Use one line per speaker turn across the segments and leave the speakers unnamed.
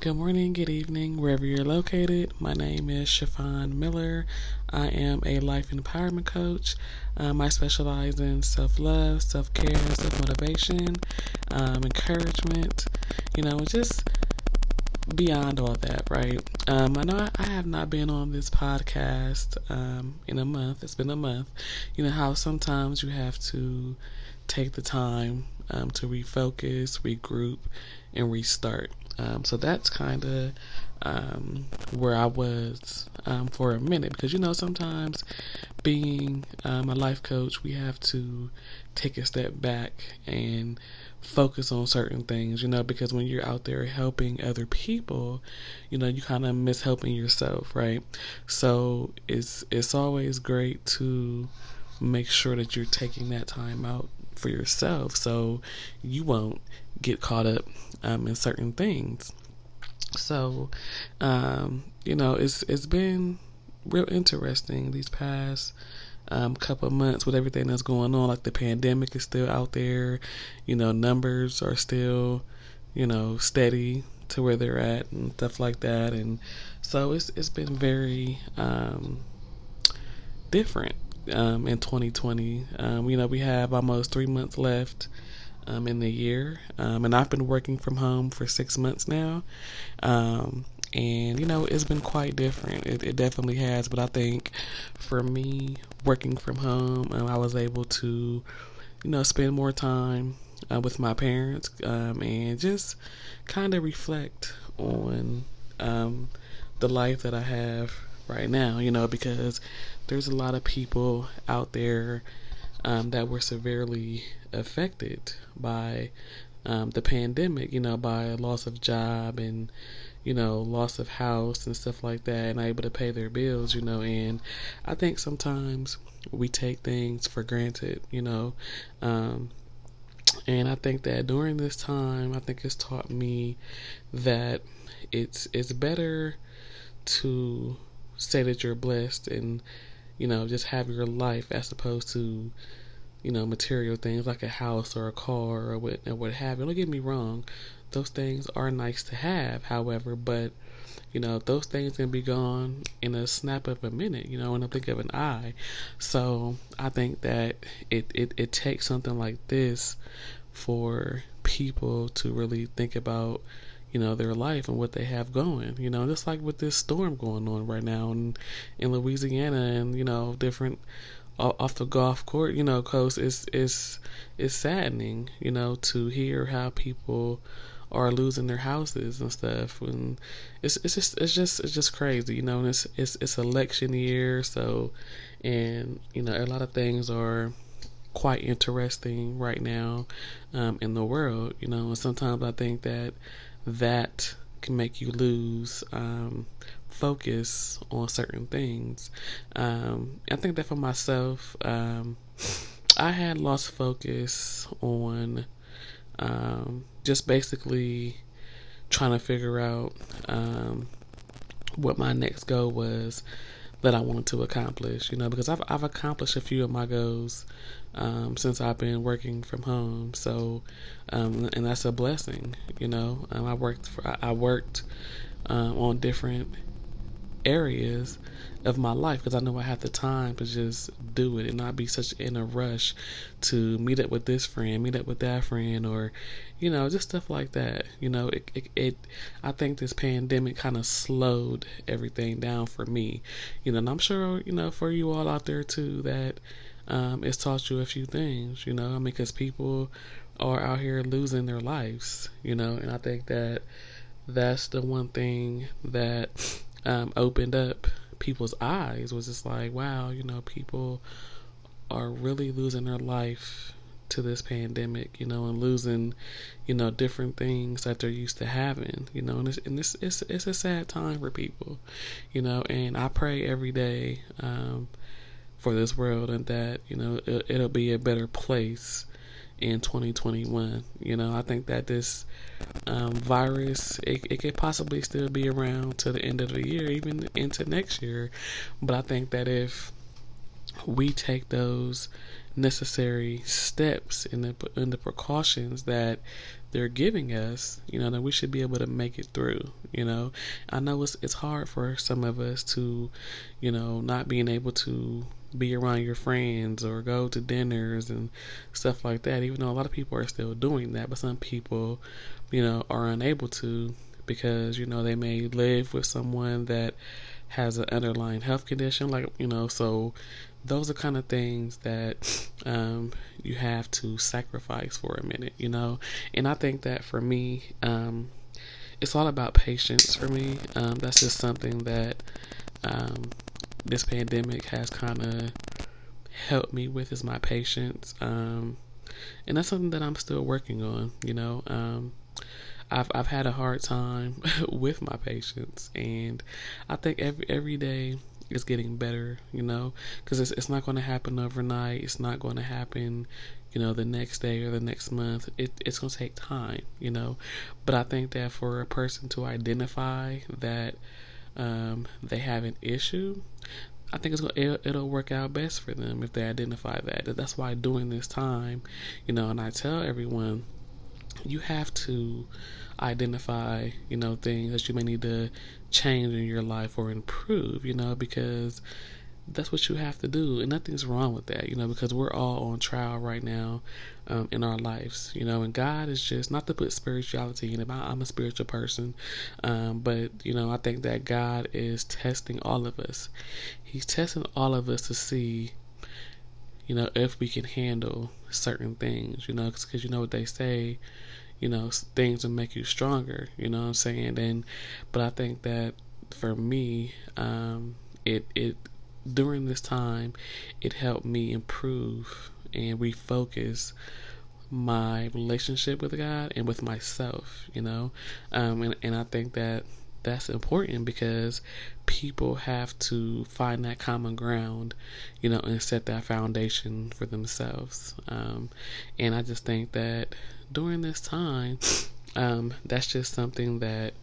Good morning, good evening, wherever you're located. My name is Chiffon Miller. I am a life empowerment coach. Um, I specialize in self love, self care, self motivation, um, encouragement, you know, just beyond all that, right? Um, I know I have not been on this podcast um, in a month. It's been a month. You know how sometimes you have to take the time um, to refocus, regroup, and restart. Um, so that's kind of um, where I was um, for a minute. Because you know sometimes being um, a life coach, we have to take a step back and focus on certain things, you know, because when you're out there helping other people, you know, you kind of miss helping yourself, right? So it's it's always great to make sure that you're taking that time out for yourself. So you won't get caught up um, in certain things. So, um, you know, it's it's been real interesting these past um, couple months with everything that's going on. Like the pandemic is still out there, you know, numbers are still, you know, steady to where they're at and stuff like that. And so it's it's been very um, different um, in 2020. Um, you know, we have almost three months left um, in the year, um, and I've been working from home for six months now. Um, and you know, it's been quite different. It, it, definitely has. But I think for me, working from home, um, I was able to, you know, spend more time uh, with my parents and just kind of reflect on the life that I have right now, you know, because there's a lot of people out there um, that were severely affected by um, the pandemic, you know, by loss of job and, you know, loss of house and stuff like that, and able to pay their bills, you know. And I think sometimes we take things for granted, you know. Um, and I think that during this time, I think it's taught me that it's it's better to say that you're blessed and you know just have your life as opposed to you know material things like a house or a car or what or what have you. Don't get me wrong, those things are nice to have. However, but you know those things can be gone in a snap of a minute. You know, in a blink of an eye. So I think that it it, it takes something like this for people to really think about you know, their life and what they have going. You know, just like with this storm going on right now in, in Louisiana and, you know, different off the Gulf court, you know, coast, it's, it's, it's saddening, you know, to hear how people are losing their houses and stuff. And it's it's just it's just it's just crazy you know and it's it's it's election year so and you know a lot of things are quite interesting right now um, in the world you know and sometimes i think that that can make you lose um, focus on certain things. Um, I think that for myself, um, I had lost focus on um, just basically trying to figure out um, what my next goal was that I wanted to accomplish, you know, because I've I've accomplished a few of my goals um, since I've been working from home. So, um, and that's a blessing, you know. Um, I worked for, I worked um, on different areas of my life because I know I have the time to just do it and not be such in a rush to meet up with this friend, meet up with that friend, or you know, just stuff like that. You know, it it, it I think this pandemic kind of slowed everything down for me. You know, and I'm sure you know for you all out there too that um, it's taught you a few things. You know, I mean, because people are out here losing their lives. You know, and I think that that's the one thing that um, opened up people's eyes was just like, wow, you know, people are really losing their life to this pandemic, you know, and losing, you know, different things that they're used to having, you know, and it's and it's it's, it's a sad time for people, you know, and I pray every day um, for this world and that you know it, it'll be a better place in 2021. You know, I think that this um, virus it, it could possibly still be around to the end of the year, even into next year. But I think that if we take those necessary steps and the, and the precautions that they're giving us, you know, that we should be able to make it through. You know, I know it's it's hard for some of us to, you know, not being able to be around your friends or go to dinners and stuff like that. Even though a lot of people are still doing that, but some people, you know, are unable to because you know they may live with someone that has an underlying health condition, like you know, so those are kind of things that um, you have to sacrifice for a minute, you know. And I think that for me, um, it's all about patience for me. Um, that's just something that um, this pandemic has kind of helped me with is my patience. Um, and that's something that I'm still working on, you know. Um, I've I've had a hard time with my patience, and I think every every day is getting better, you know, because it's it's not going to happen overnight. It's not going to happen, you know, the next day or the next month. It it's going to take time, you know. But I think that for a person to identify that um, they have an issue, I think it's gonna, it'll, it'll, work out best for them if they identify that. That's why during this time, you know, and I tell everyone, you have to identify, you know, things that you may need to change in your life or improve, you know, because that's what you have to do and nothing's wrong with that you know because we're all on trial right now um, in our lives you know and god is just not to put spirituality in it i'm a spiritual person um, but you know i think that god is testing all of us. He's testing all of us to see you know if we can handle certain things you know because you know what they say you know things will make you stronger you know what i'm saying and but i think that for me um, it it during this time, it helped me improve and refocus my relationship with God and with myself, you know. Um, and, and I think that that's important because people have to find that common ground, you know, and set that foundation for themselves. Um, and I just think that during this time, um, that's just something that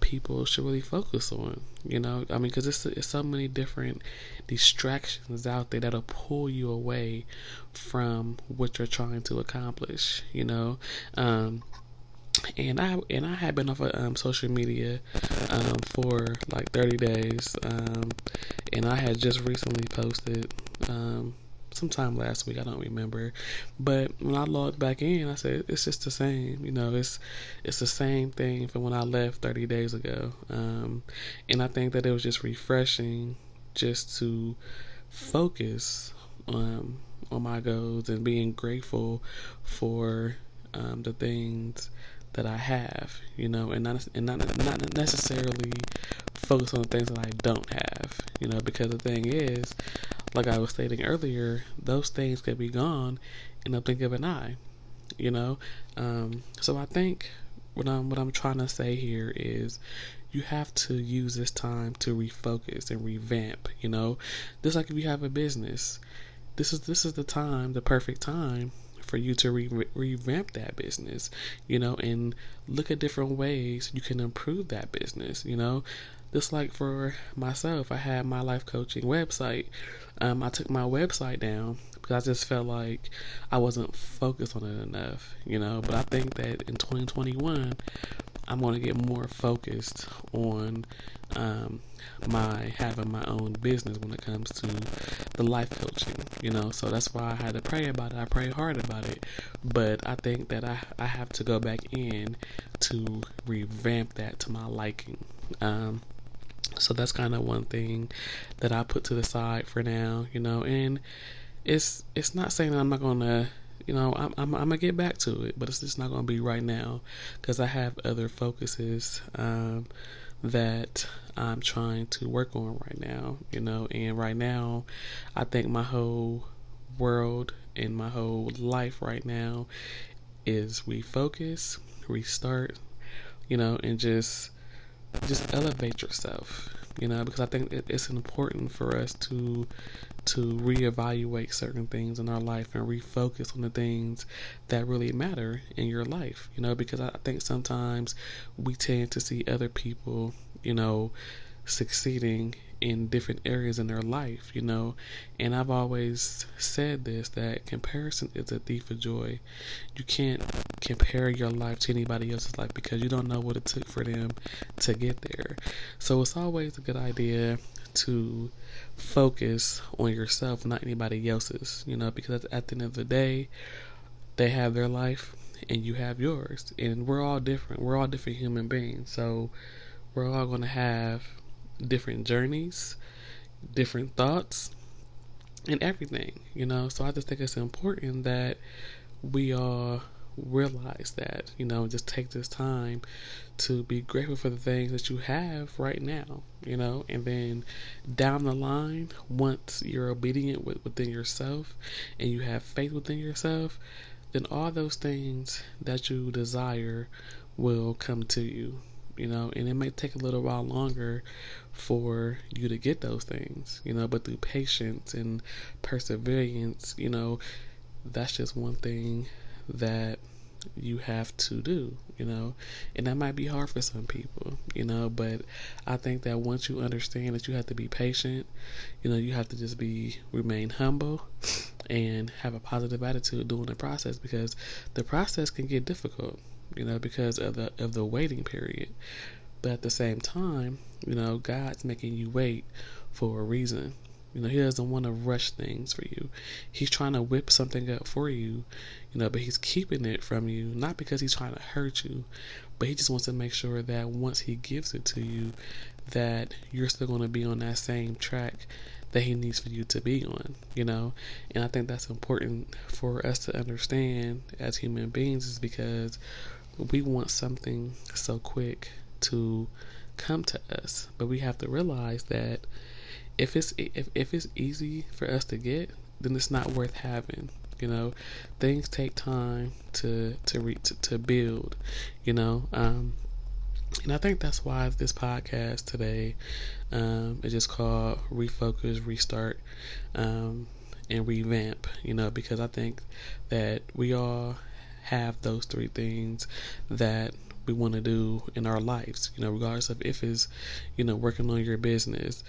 people should really focus on. You know, I mean, because it's, it's so many different distractions out there that'll pull you away from what you're trying to accomplish. You know, um, and I and I had been off of um, social media um, for like 30 days, um, and I had just recently posted um, sometime last week. I don't remember, but when I logged back in, I said it's just the same. You know, it's it's the same thing from when I left 30 days ago. Um, and I think that it was just refreshing, just to focus um, on my goals and being grateful for the things that I have, you know, and not and not not necessarily focus on the things that I don't have, you know, because the thing is, like I was stating earlier, those things could be gone in a blink of an eye, you know. Um, so I think what I'm what I'm trying to say here is you have to use this time to refocus and revamp, you know. Just like if you have a business, this is this is the time, the perfect time for you to re- revamp that business, you know, and look at different ways you can improve that business, you know. Just like for myself, I had my life coaching website. Um, I took my website down because I just felt like I wasn't focused on it enough, you know. But I think that in 2021, I'm going to get more focused on um, my having my own business when it comes to the life coaching, you know. So that's why I had to pray about it. I prayed hard about it, but I think that I I have to go back in to revamp that to my liking. Um, so that's kind of one thing that I put to the side for now, you know. And it's it's not saying that I'm not gonna you know, I'm, I'm, I'm, gonna get back to it, but it's just not gonna be right now because I have other focuses um, that I'm trying to work on right now, you know, and right now I think my whole world and my whole life right now is refocus, restart, you know, and just just elevate yourself, you know, because I think it's important for us to to reevaluate certain things in our life and refocus on the things that really matter in your life, you know, because I think sometimes we tend to see other people, you know, succeeding in different areas in their life, you know. And I've always said this that comparison is a thief of joy. You can't compare your life to anybody else's life because you don't know what it took for them to get there. So it's always a good idea to focus on yourself, not anybody else's, you know, because at the end of the day, they have their life and you have yours. And we're all different. We're all different human beings. So we're all going to have different journeys, different thoughts, and everything, you know. So I just think it's important that we all realize that, you know, just take this time to be grateful for the things that you have right now, you know, and then down the line, once you're obedient with, within yourself and you have faith within yourself, then all those things that you desire will come to you you know, and it may take a little while longer for you to get those things, you know, but through patience and perseverance, you know, that's just one thing that you have to do, you know, and that might be hard for some people, you know, but I think that once you understand that you have to be patient, you know, you have to just be remain humble and have a positive attitude during the process because the process can get difficult you know, because of the of the waiting period. But at the same time, you know, God's making you wait for a reason. You know, He doesn't want to rush things for you. He's trying to whip something up for you, you know, but He's keeping it from you, not because He's trying to hurt you, but He just wants to make sure that once He gives it to you, that you're still going to be on that same track that He needs for you to be on, you know? And I think that's important for us to understand as human beings, is because we want something so quick to come to us, but we have to realize that if it's if, if it's easy for us to get, then it's not worth having. You know, things take time to to re, to, to build. You know, um, and I think that's why this podcast today um, is just called Refocus, Restart, um, and Revamp. You know, because I think that we all have those three things that we want to do in our lives, you know, regardless of if it's, you know, working on your business,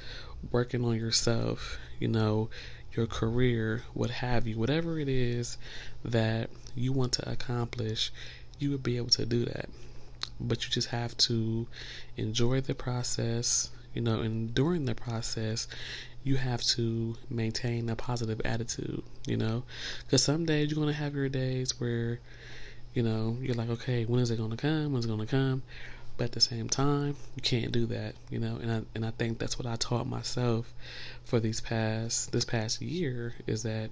working on yourself, you know, your career, what have you, whatever it is that you want to accomplish, you would be able to do that. But you just have to enjoy the process, you know, and during the process, you have to maintain a positive attitude, you know, because some days you're going to have your days where you know, you're like, okay, when is it going to come? When's it going to come? But at the same time, you can't do that, you know. And I and I think that's what I taught myself for these past this past year is that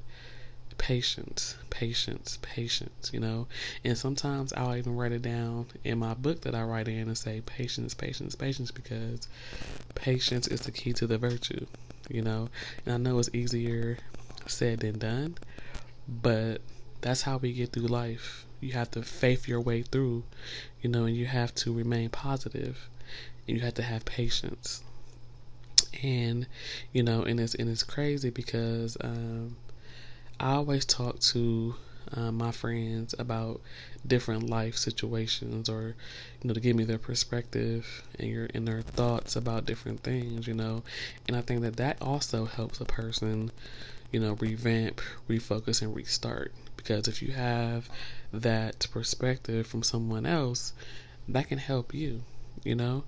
patience, patience, patience, you know. And sometimes I'll even write it down in my book that I write in and say patience, patience, patience because patience is the key to the virtue, you know. And I know it's easier said than done, but that's how we get through life you have to faith your way through, you know, and you have to remain positive and you have to have patience. And, you know, and it's and it's crazy because um, I always talk to uh, my friends about different life situations or you know to give me their perspective and your and their thoughts about different things you know? And i think that that also helps a person you know revamp refocus and restart. Because if you have that perspective from someone else, that can help you, you know,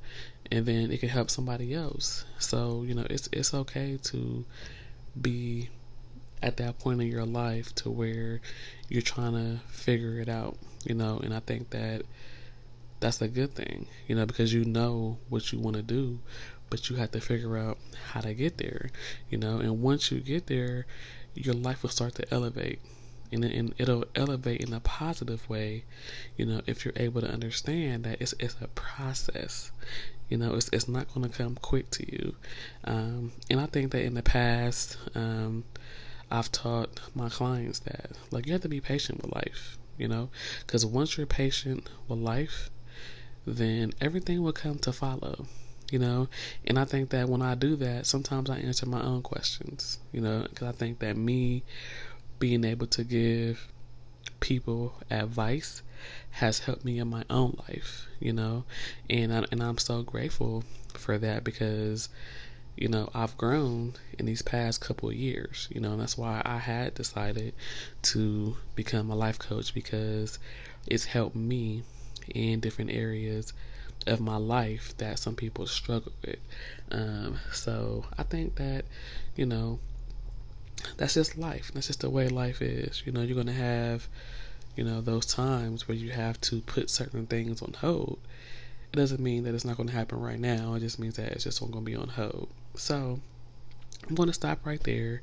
and then it can help somebody else. So, you know, it's it's okay to be at that point in your life to where you're trying to figure it out, you know, and I think that that's a good thing, you know, because you know what you want to do, but you have to figure out how to get there, you know, and once you get there, your life will start to elevate and, and it'll elevate in a positive way, you know, if you're able to understand that it's it's a process. You know, it's it's not going to come quick to you. Um, and I think that in the past, um, I've taught my clients that like you have to be patient with life. You know, because once you're patient with life, then everything will come to follow you know? And i think that when i do that sometimes i answer my own questions you know? Because i think that me being able to give people advice has helped me in my own life, you know, and I, and I'm so grateful for that because you know I've grown in these past couple of years, you know, and that's why I had decided to become a life coach because it's helped me in different areas of my life that some people struggle with. Um, so I think that, you know, that's just life. That's just the way life is. You know, you're going to have, you know, those times where you have to put certain things on hold. It doesn't mean that it's not going to happen right now. It just means that it's just going to be on hold. So I'm going to stop right there.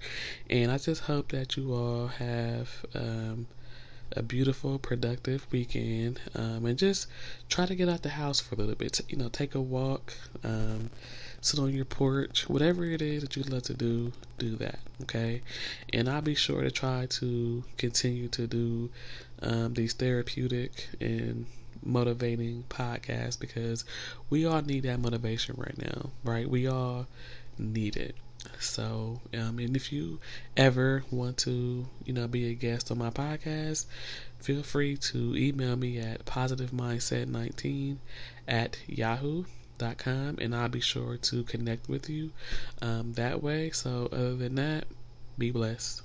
And I just hope that you all have um, a beautiful, productive weekend, um, and just try to get out the house for a little bit. You know, take a walk, um, sit on your porch, whatever it is that you love to do, do that. Okay, and I'll be sure to try to continue to do um, these therapeutic and motivating podcasts because we all need that motivation right now, right? We all need it. So, um, and if you ever want to, you know, be a guest on my podcast, feel free to email me at positivemindset19 at yahoo.com and I'll be sure to connect with you um, that way. So, other than that, be blessed.